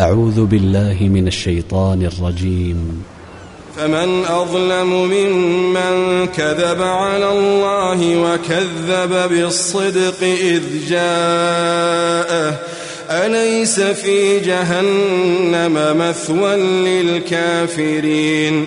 أعوذ بالله من الشيطان الرجيم. فمن أظلم ممن كذب على الله وكذب بالصدق إذ جاءه أليس في جهنم مثوى للكافرين؟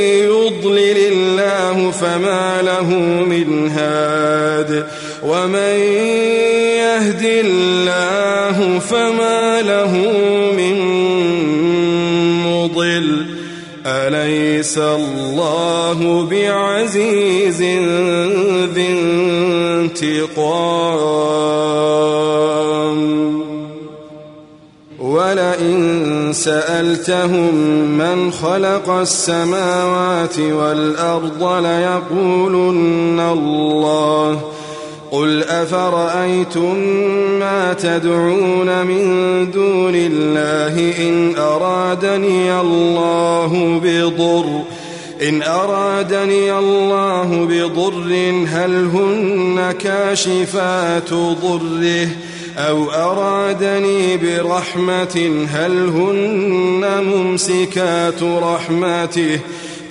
فما له من هاد ومن يهد الله فما له من مضل. أليس الله بعزيز ذي انتقام؟ ولئن سألتهم من خلق السماوات والأرض ليقولن الله قل أفرأيتم ما تدعون من دون الله إن أرادني الله بضر إن أرادني الله بضر هل هن كاشفات ضره أو أرادني برحمة هل هن ممسكات رحمته؟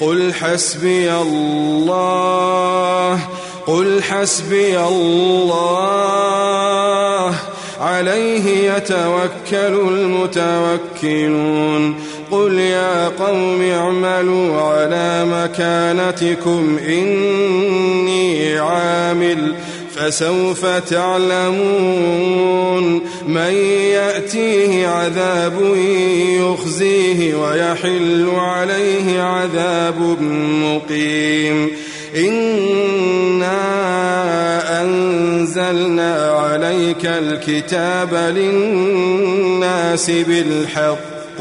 قل حسبي الله قل حسبي الله عليه يتوكل المتوكلون. قل يا قوم اعملوا على مكانتكم إني عامل فسوف تعلمون من يأتيه عذاب يخزيه ويحل عليه عذاب مقيم. إنا أنزلنا عليك الكتاب للناس بالحق.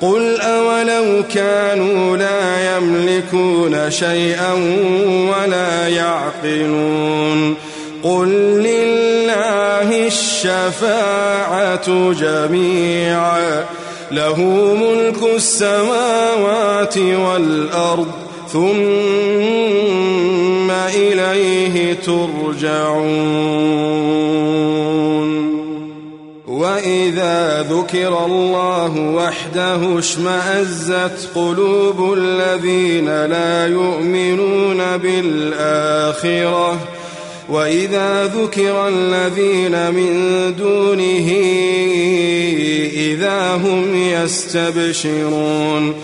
قل أولو كانوا لا يملكون شيئا ولا يعقلون قل لله الشفاعة جميعا له ملك السماوات والأرض ثم إليه ترجعون وإذا ذكر الله وحده اشمأزت قلوب الذين لا يؤمنون بالآخرة وإذا ذكر الذين من دونه إذا هم يستبشرون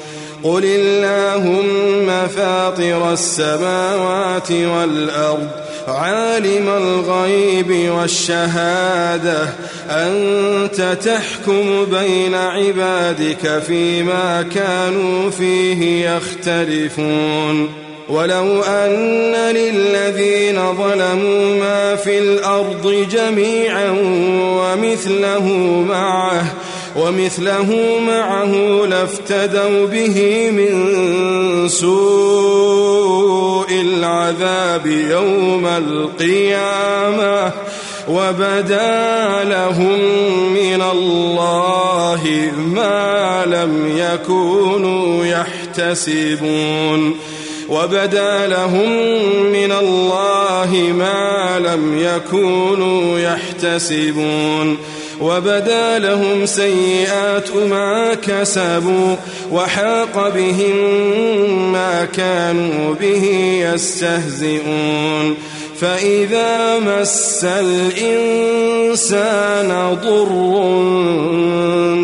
قل اللهم فاطر السماوات والأرض عالم الغيب والشهادة أنت تحكم بين عبادك فيما كانوا فيه يختلفون. ولو أن للذين ظلموا ما في الأرض جميعا ومثله معه ومثله معه لافتدوا به من سوء العذاب يوم القيامة وبدا لهم من الله ما لم يكونوا يحتسبون وبدا لهم من الله ما لم يكونوا يحتسبون وبدا لهم سيئات ما كسبوا وحاق بهم ما كانوا به يستهزئون. فإذا مس الإنسان ضر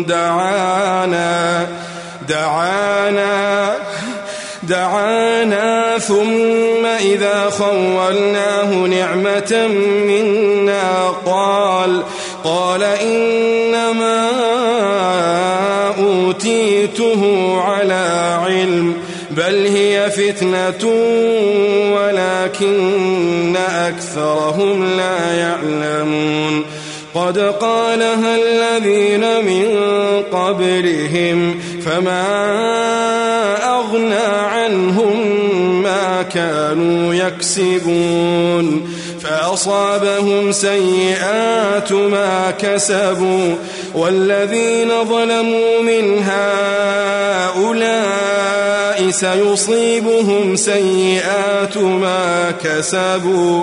دعانا دعانا دعانا ثم إذا خولناه نعمة منا قال إنما أوتيته على علم بل هي فتنة ولكن أكثرهم لا يعلمون. قد قالها الذين من قبلهم فما أغنى عنهم ما كانوا يكسبون. فأصابهم سيئات ما كسبوا والذين ظلموا من هؤلاء سيصيبهم سيئات ما كسبوا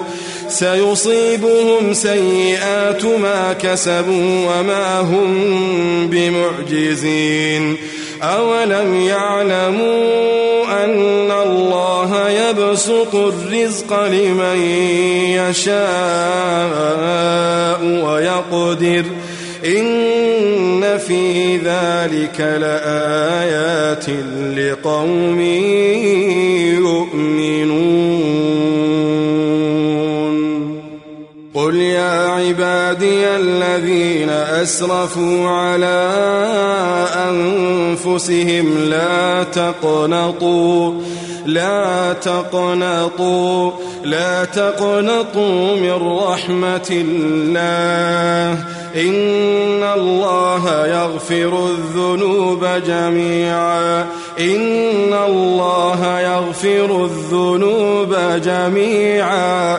سيصيبهم سيئات ما كسبوا وما هم بمعجزين أولم يعلموا أن الله يبسط الرزق لمن يشاء ويقدر إن في ذلك لآيات لقوم قل عبادي الذين أسرفوا على أنفسهم لا تقنطوا لا تقنطوا لا تقنطوا من رحمة الله. إن الله يغفر الذنوب جميعا. إن الله يغفر الذنوب جميعا.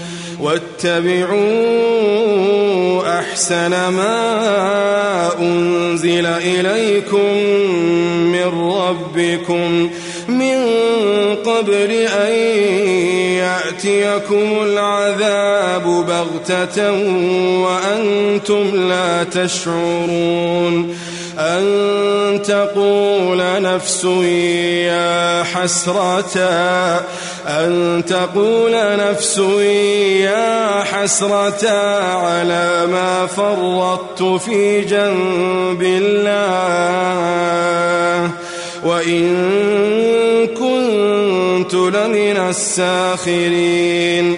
واتبعوا أحسن ما أنزل إليكم من ربكم من قبل أن يأتيكم العذاب بغتة وأنتم لا تشعرون أن تقول نفس يا حسرة أن تقول نفس يا حسرة على ما فرطت في جنب الله. وإن كنت لمن الساخرين.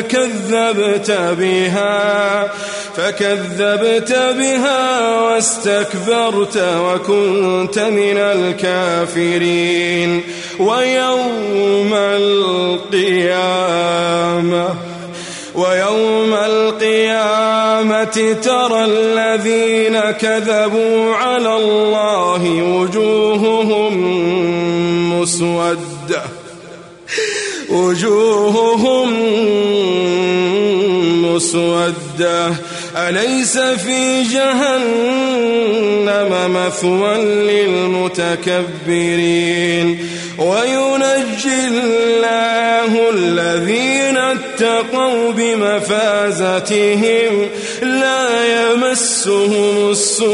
فكذبت بها فكذبت بها واستكبرت وكنت من الكافرين. ويوم القيامة ويوم القيامة ترى الذين كذبوا على الله وجوههم مسودة. وجوههم مسودة أليس في جهنم مثوى للمتكبرين؟ وينجي الله الذين اتقوا بمفازتهم لا يمسهم السوء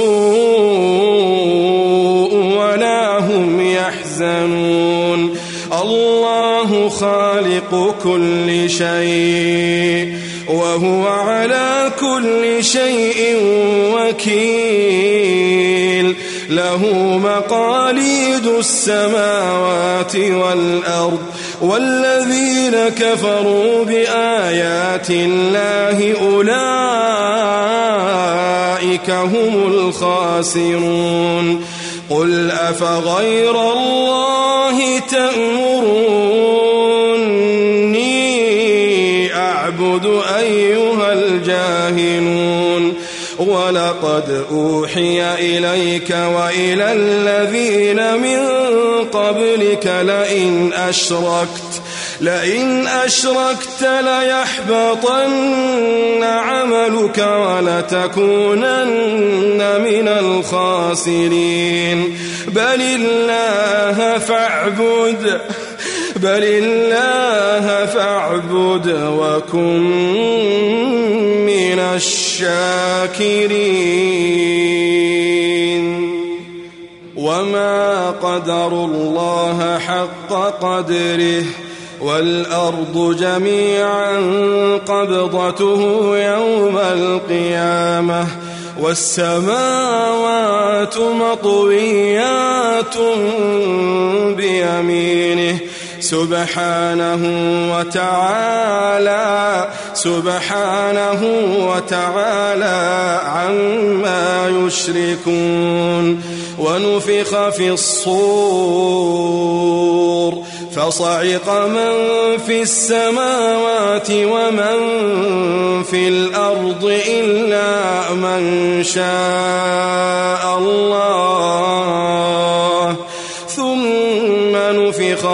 ولا هم يحزنون. الله خالق كل شيء. وهو على كل شيء وكيل. له مقاليد السماوات والأرض والذين كفروا بآيات الله أولئك هم الخاسرون. قل أفغير الله تأمروني ولقد أوحي إليك وإلى الذين من قبلك لئن أشركت لئن أشركت ليحبطن عملك ولتكونن من الخاسرين. بل الله فاعبد بل الله فاعبد وكن من الشاكرين وما قدروا الله حق قدره والأرض جميعا قبضته يوم القيامة والسماوات مطويات بيمينه سبحانه وتعالى سبحانه وتعالى عما يشركون. ونفخ في الصور فصعق من في السماوات ومن في الأرض إلا من شاء الله.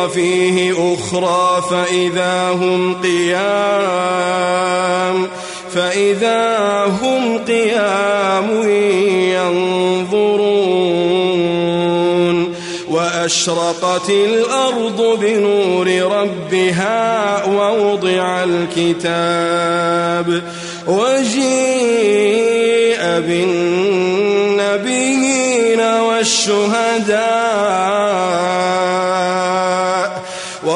نفخ فيه أخرى فإذا هم قيام فإذا هم قيام ينظرون. وأشرقت الأرض بنور ربها ووضع الكتاب وجيء بالنبيين والشهداء.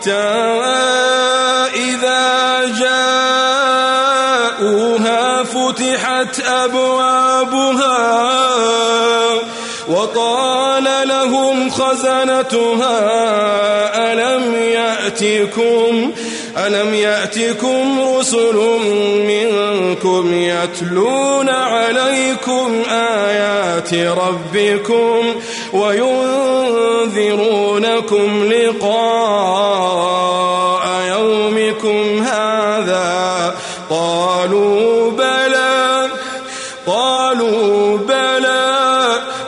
حتى إذا جاءوها فتحت أبوابها وقال لهم خزنتها ألم يأتكم ألم يأتكم رسل منكم يتلون عليكم آيات ربكم وينذرونكم لقاء يومكم هذا قالوا بلى قالوا بلى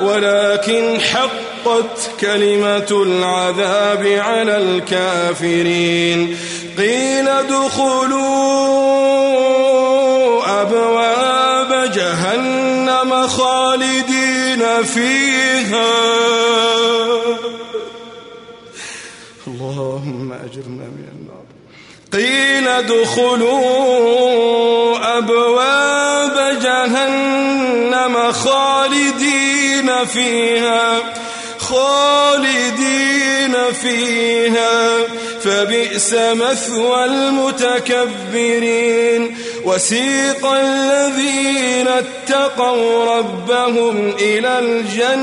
ولكن حقت كلمة العذاب على الكافرين قيل ادخلوا أبواب جهنم خالدين فيها. اللهم أجرنا من النار. قيل ادخلوا أبواب جهنم خالدين فيها خالدين فيها. فبئس مثوى المتكبرين. وسيق الذين اتقوا ربهم إلى الجنة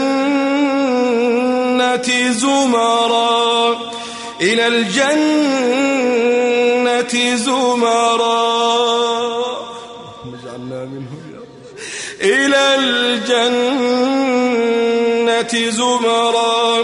زمرا. إلى الجنة زمرا. اجعلنا منهم إلى الجنة زمرا.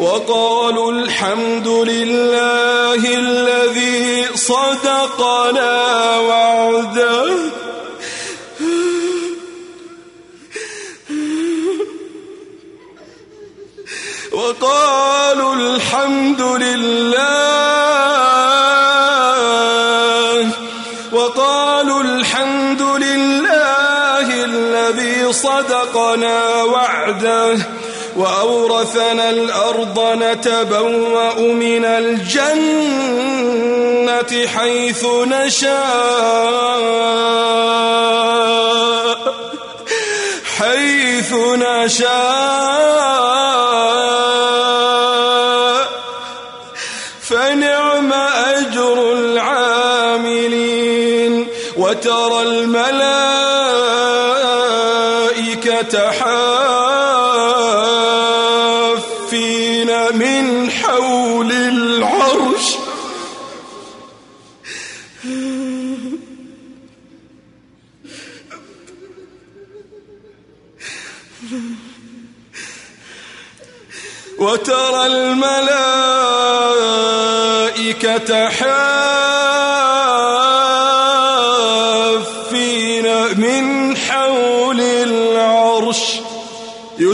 وقالوا الحمد لله الذي صدقنا وعده. وقالوا الحمد لله. وقالوا الحمد لله الذي صدقنا وعده. وأورثنا الأرض نتبوأ من الجنة حيث نشاء حيث نشاء. فنعم أجر العاملين. وترى الملائكة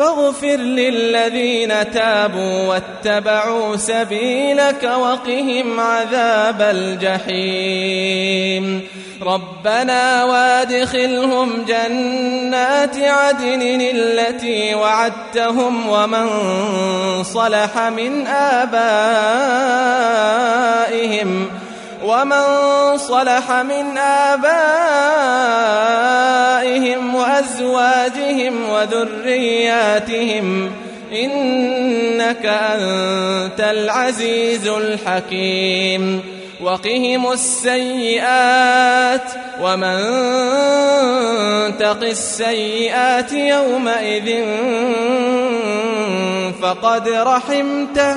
فاغفر للذين تابوا واتبعوا سبيلك وقهم عذاب الجحيم. ربنا وادخلهم جنات عدن التي وعدتهم ومن صلح من آبائهم ومن صلح من آبائهم وأزواجهم وذرياتهم إنك أنت العزيز الحكيم. وقهم السيئات ومن تق السيئات يومئذ فقد رحمته.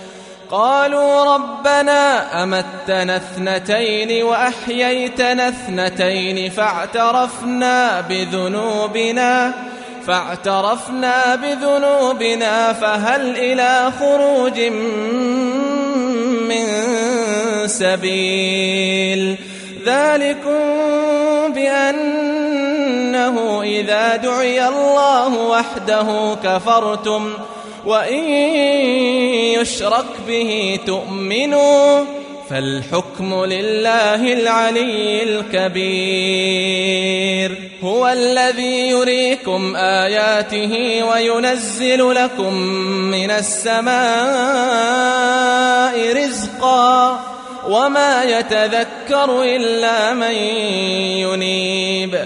قالوا ربنا أمتنا اثنتين وأحييتنا اثنتين فاعترفنا بذنوبنا فاعترفنا بذنوبنا فهل إلى خروج من سبيل؟ ذلكم بأنه إذا دعي الله وحده كفرتم وإن يشرك به تؤمنوا فالحكم لله العلي الكبير. هو الذي يريكم آياته وينزل لكم من السماء رزقا وما يتذكر إلا من ينيب.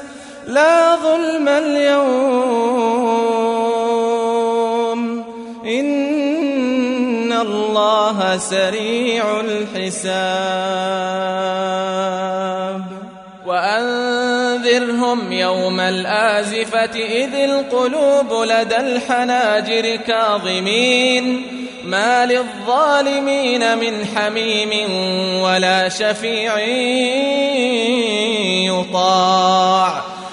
لا ظلم اليوم. إن الله سريع الحساب. وأنذرهم يوم الآزفة إذ القلوب لدى الحناجر كاظمين. ما للظالمين من حميم ولا شفيع يطاع.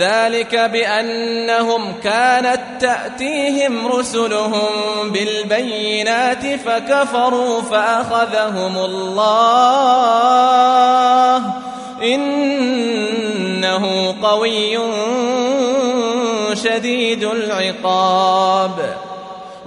ذلك بأنهم كانت تأتيهم رسلهم بالبينات فكفروا فأخذهم الله إنه قوي شديد العقاب.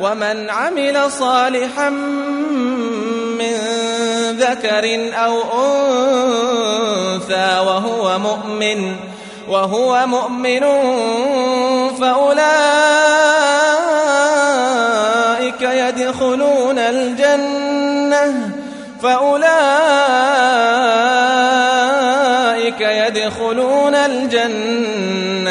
ومن عمل صالحا من ذكر أو أنثى وهو مؤمن وهو مؤمن فأولئك يدخلون الجنة فأولئك يدخلون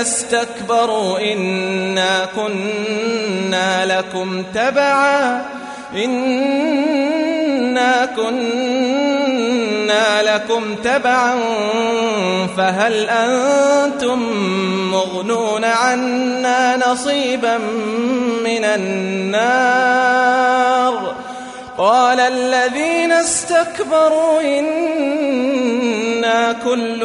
استكبروا إنا كنا لكم تبعا. إنا كنا لكم تبعا. فهل أنتم مغنون عنا نصيبا من النار؟ قال الذين استكبروا إنا كل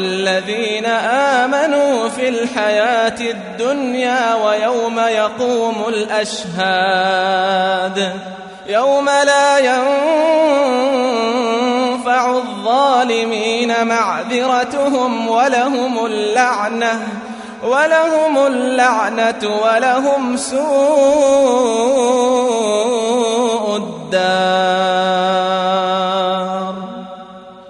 والذين آمنوا في الحياة الدنيا ويوم يقوم الأشهاد يوم لا ينفع الظالمين معذرتهم ولهم اللعنة ولهم اللعنة ولهم سوء الدار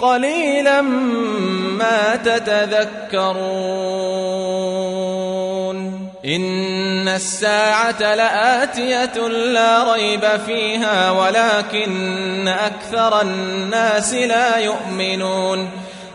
قليلا ما تتذكرون. إن الساعة لآتية لا ريب فيها ولكن أكثر الناس لا يؤمنون.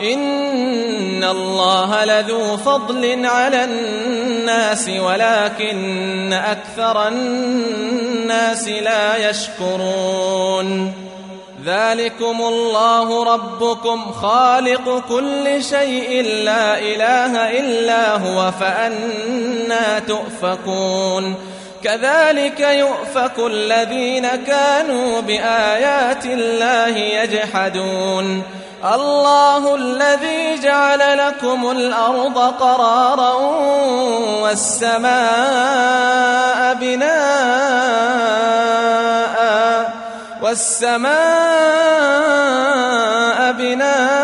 إن الله لذو فضل على الناس ولكن أكثر الناس لا يشكرون. ذلكم الله ربكم خالق كل شيء لا إله إلا هو فأنا تؤفكون. كذلك يؤفك الذين كانوا بآيات الله يجحدون. الله الذي جعل لكم الأرض قرارا والسماء بناء والسماء بناء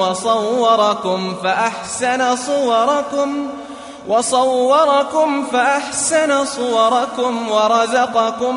وصوركم فأحسن صوركم وصوركم فأحسن صوركم ورزقكم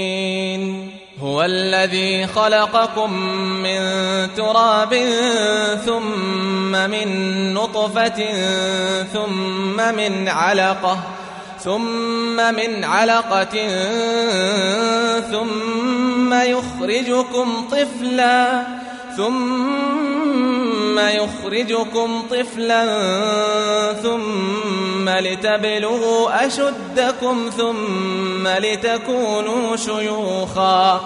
هو الذي خلقكم من تراب ثم من نطفة ثم من علقة ثم من علقة ثم يخرجكم طفلا ثم يخرجكم طفلا ثم لتبلغوا أشدكم ثم لتكونوا شيوخا.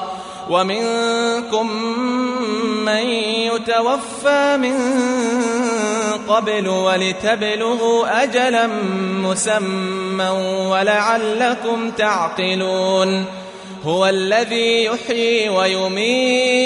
ومنكم من يتوفى من قبل ولتبلغوا أجلا مسمى ولعلكم تعقلون. هو الذي يحيي ويميت.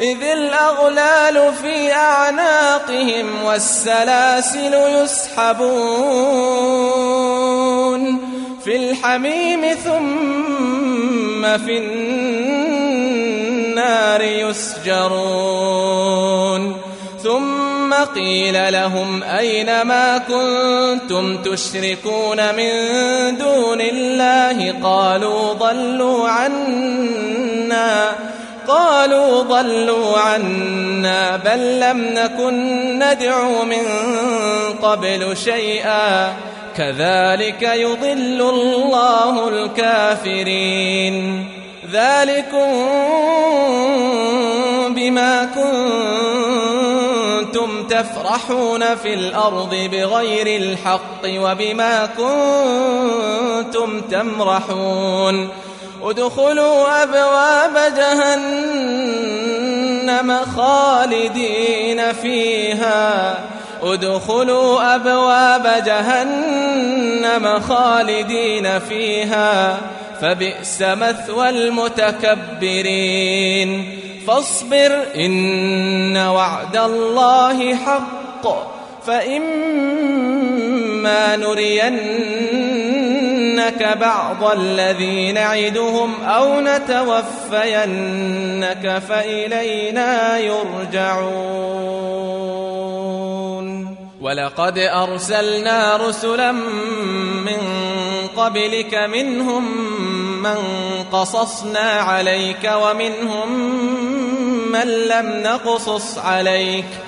إذ الأغلال في أعناقهم والسلاسل يسحبون في الحميم ثم في النار يسجرون ثم قيل لهم أين ما كنتم تشركون من دون الله؟ قالوا ضلوا عنا. قالوا ضلوا عنا بل لم نكن ندعو من قبل شيئا. كذلك يضل الله الكافرين. ذلكم بما كنتم تفرحون في الأرض بغير الحق وبما كنتم تمرحون. ادخلوا أبواب جهنم خالدين فيها. ادخلوا أبواب جهنم خالدين فيها. فبئس مثوى المتكبرين. فاصبر إن وعد الله حق. فإما نرينك بعض الذي نعدهم أو نتوفينك فإلينا يرجعون. ولقد أرسلنا رسلا من قبلك منهم من قصصنا عليك ومنهم من لم نقصص عليك.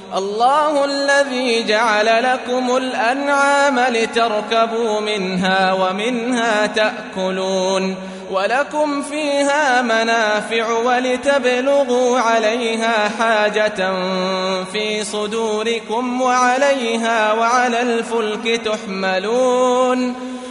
الله الذي جعل لكم الأنعام لتركبوا منها ومنها تأكلون ولكم فيها منافع ولتبلغوا عليها حاجة في صدوركم وعليها وعلى الفلك تحملون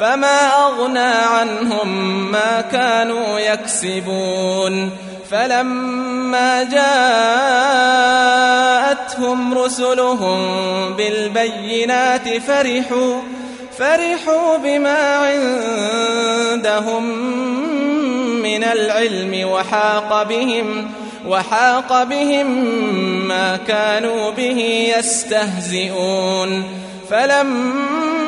فما أغنى عنهم ما كانوا يكسبون. فلما جاءتهم رسلهم بالبينات فرحوا فرحوا بما عندهم من العلم وحاق بهم وحاق بهم ما كانوا به يستهزئون. فلما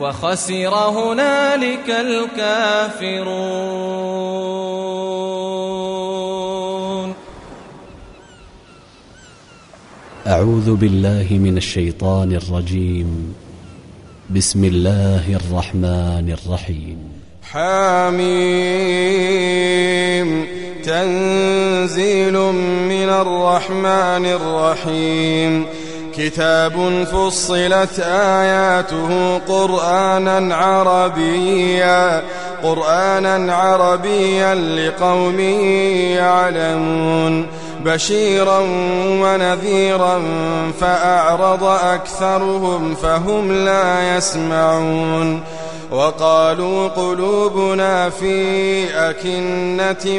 وخسر هنالك الكافرون. أعوذ بالله من الشيطان الرجيم. بسم الله الرحمن الرحيم. حميم. تنزيل من الرحمن الرحيم. كتاب فصلت آياته قرآنا عربيا قرآنا عربيا لقوم يعلمون. بشيرا ونذيرا فأعرض أكثرهم فهم لا يسمعون. وقالوا قلوبنا في أكنة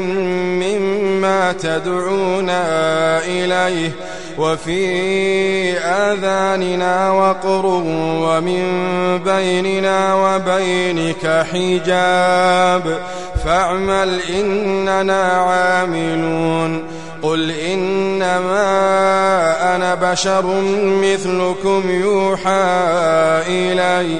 مما تدعونا إليه وفي آذاننا وقر ومن بيننا وبينك حجاب فاعمل إننا عاملون قل إنما أنا بشر مثلكم يوحى إلي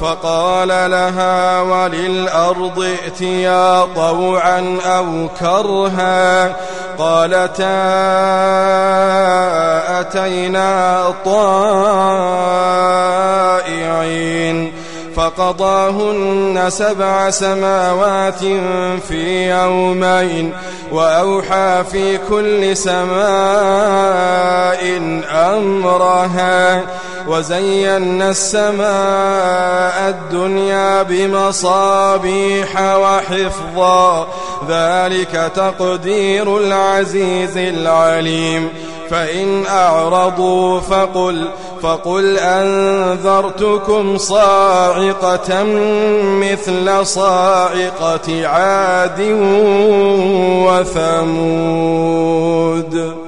فقال لها وللأرض ائتيا طوعا أو كرها قالتا أتينا طائعين فقضاهن سبع سماوات في يومين وأوحى في كل سماء أمرها. وزينا السماء الدنيا بمصابيح وحفظا. ذلك تقدير العزيز العليم. فإن أعرضوا فقل فقل أنذرتكم صاعقة مثل صاعقة عاد وثمود.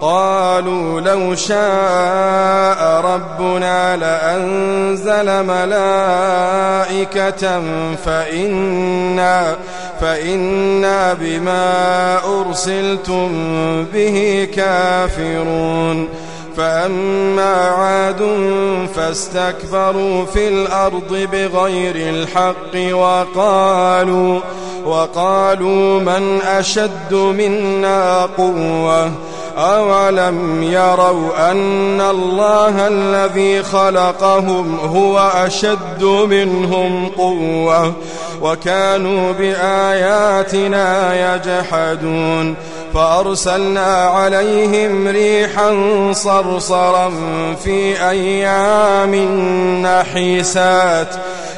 قالوا لو شاء ربنا لأنزل ملائكة فإنا فإنا بما أرسلتم به كافرون فأما عاد فاستكبروا في الأرض بغير الحق وقالوا وقالوا من أشد منا قوة أولم يروا أن الله الذي خلقهم هو أشد منهم قوة وكانوا بآياتنا يجحدون فأرسلنا عليهم ريحا صرصرا في أيام نحيسات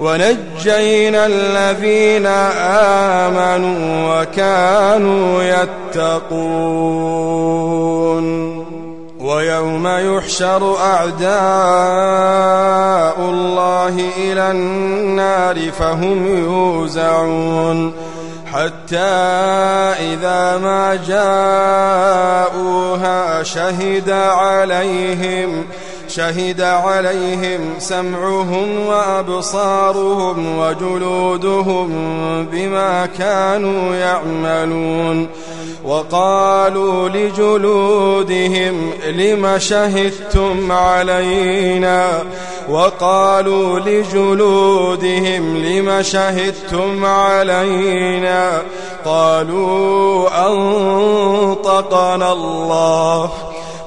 ونجينا الذين آمنوا وكانوا يتقون. ويوم يحشر أعداء الله إلى النار فهم يوزعون. حتى إذا ما جاءوها شهد عليهم شهد عليهم سمعهم وأبصارهم وجلودهم بما كانوا يعملون وقالوا لجلودهم لم شهدتم علينا وقالوا لجلودهم لم شهدتم علينا قالوا أنطقنا الله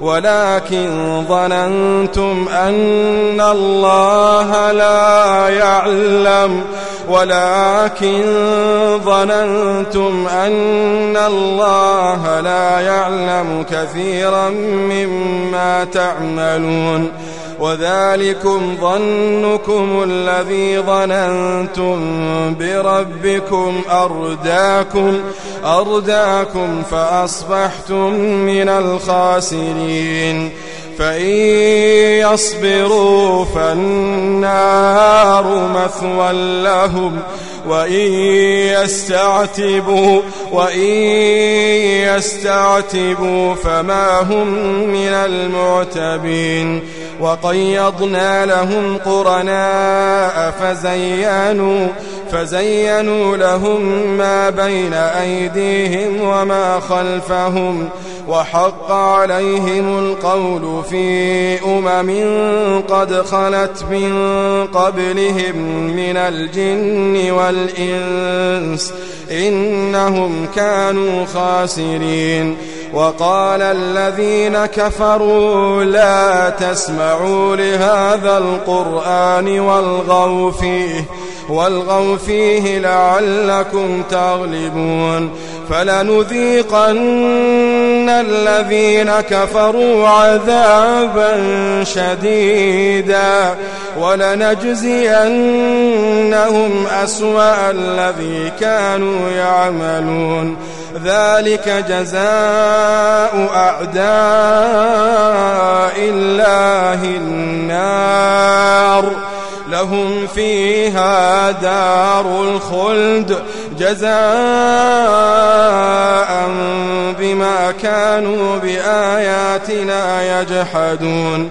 ولكن ظننتم أن الله لا يعلم ولكن ظننتم أن الله لا يعلم كثيرا مما تعملون وذلكم ظنكم الذي ظننتم بربكم أرداكم أرداكم فأصبحتم من الخاسرين. فإن يصبروا فالنار مثوى لهم. وإن يستعتبوا وإن يستعتبوا فما هم من المعتبين. وقيضنا لهم قرناء فزينوا فزينوا لهم ما بين أيديهم وما خلفهم. وحق عليهم القول في أمم قد خلت من قبلهم من الجن والإنس إنهم كانوا خاسرين. وقال الذين كفروا لا تسمعوا لهذا القرآن والغوا فيه والغوا فيه لعلكم تغلبون. فلنذيقن الذين كفروا عذابا شديدا ولنجزينهم أسوأ الذي كانوا يعملون ذلك جزاء أعداء الله النار لهم فيها دار الخلد جزاء بما كانوا بآياتنا يجحدون.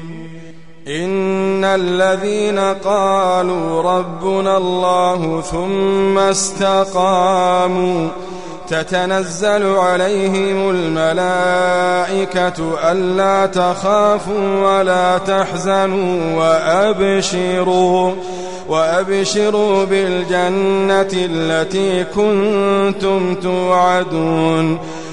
إن الذين قالوا ربنا الله ثم استقاموا تتنزل عليهم الملائكة ألا تخافوا ولا تحزنوا وأبشروا وأبشروا بالجنة التي كنتم توعدون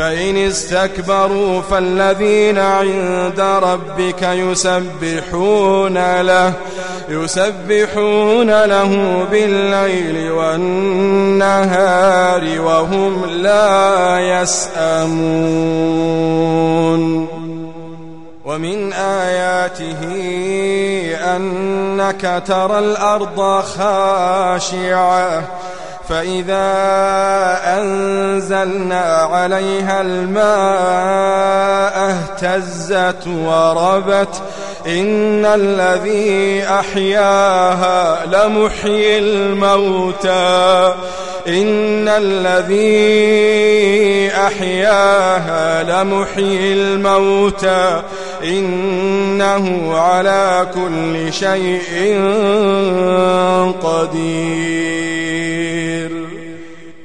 فإن استكبروا فالذين عند ربك يسبحون له يسبحون له بالليل والنهار وهم لا يسأمون. ومن آياته أنك ترى الأرض خاشعة فإذا أنزلنا عليها الماء اهتزت وربت إن الذي أحياها لمحيي الموتى إن الذي أحياها لمحيي الموتى إنه على كل شيء قدير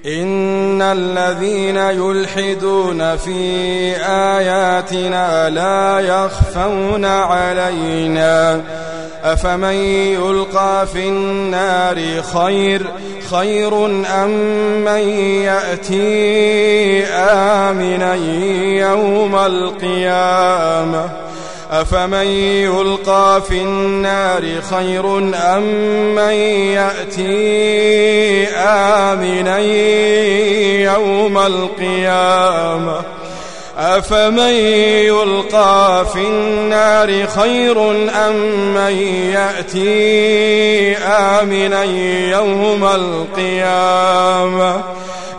إن الذين يلحدون في آياتنا لا يخفون علينا. أفمن يلقى في النار خير خير أم من يأتي آمنا يوم القيامة؟ أفمن يلقى في النار خير أم من يأتي آمنا يوم القيامة؟ أفمن يلقى في النار خير أم من يأتي آمنا يوم القيامة؟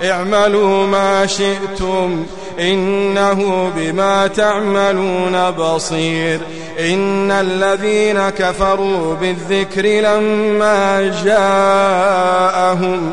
اعملوا ما شئتم إنه بما تعملون بصير. إن الذين كفروا بالذكر لما جاءهم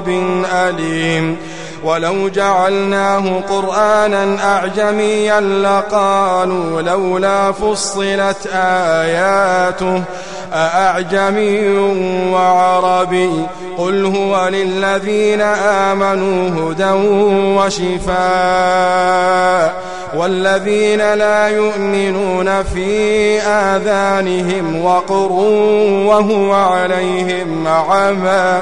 أليم. ولو جعلناه قرآنا أعجميا لقالوا لولا فصلت آياته أأعجمي وعربي. قل هو للذين آمنوا هدى وشفاء والذين لا يؤمنون في آذانهم وقر وهو عليهم عمى.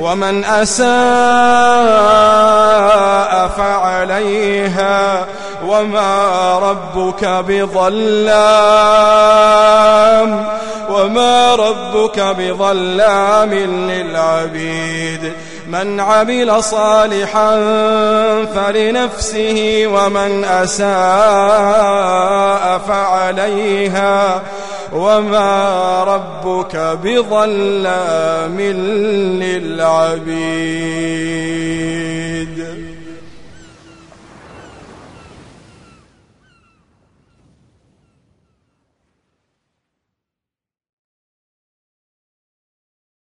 ومن أساء فعليها وما ربك بظلام وما ربك بظلام للعبيد من عمل صالحا فلنفسه ومن أساء فعليها وما ربك بظلام للعبيد.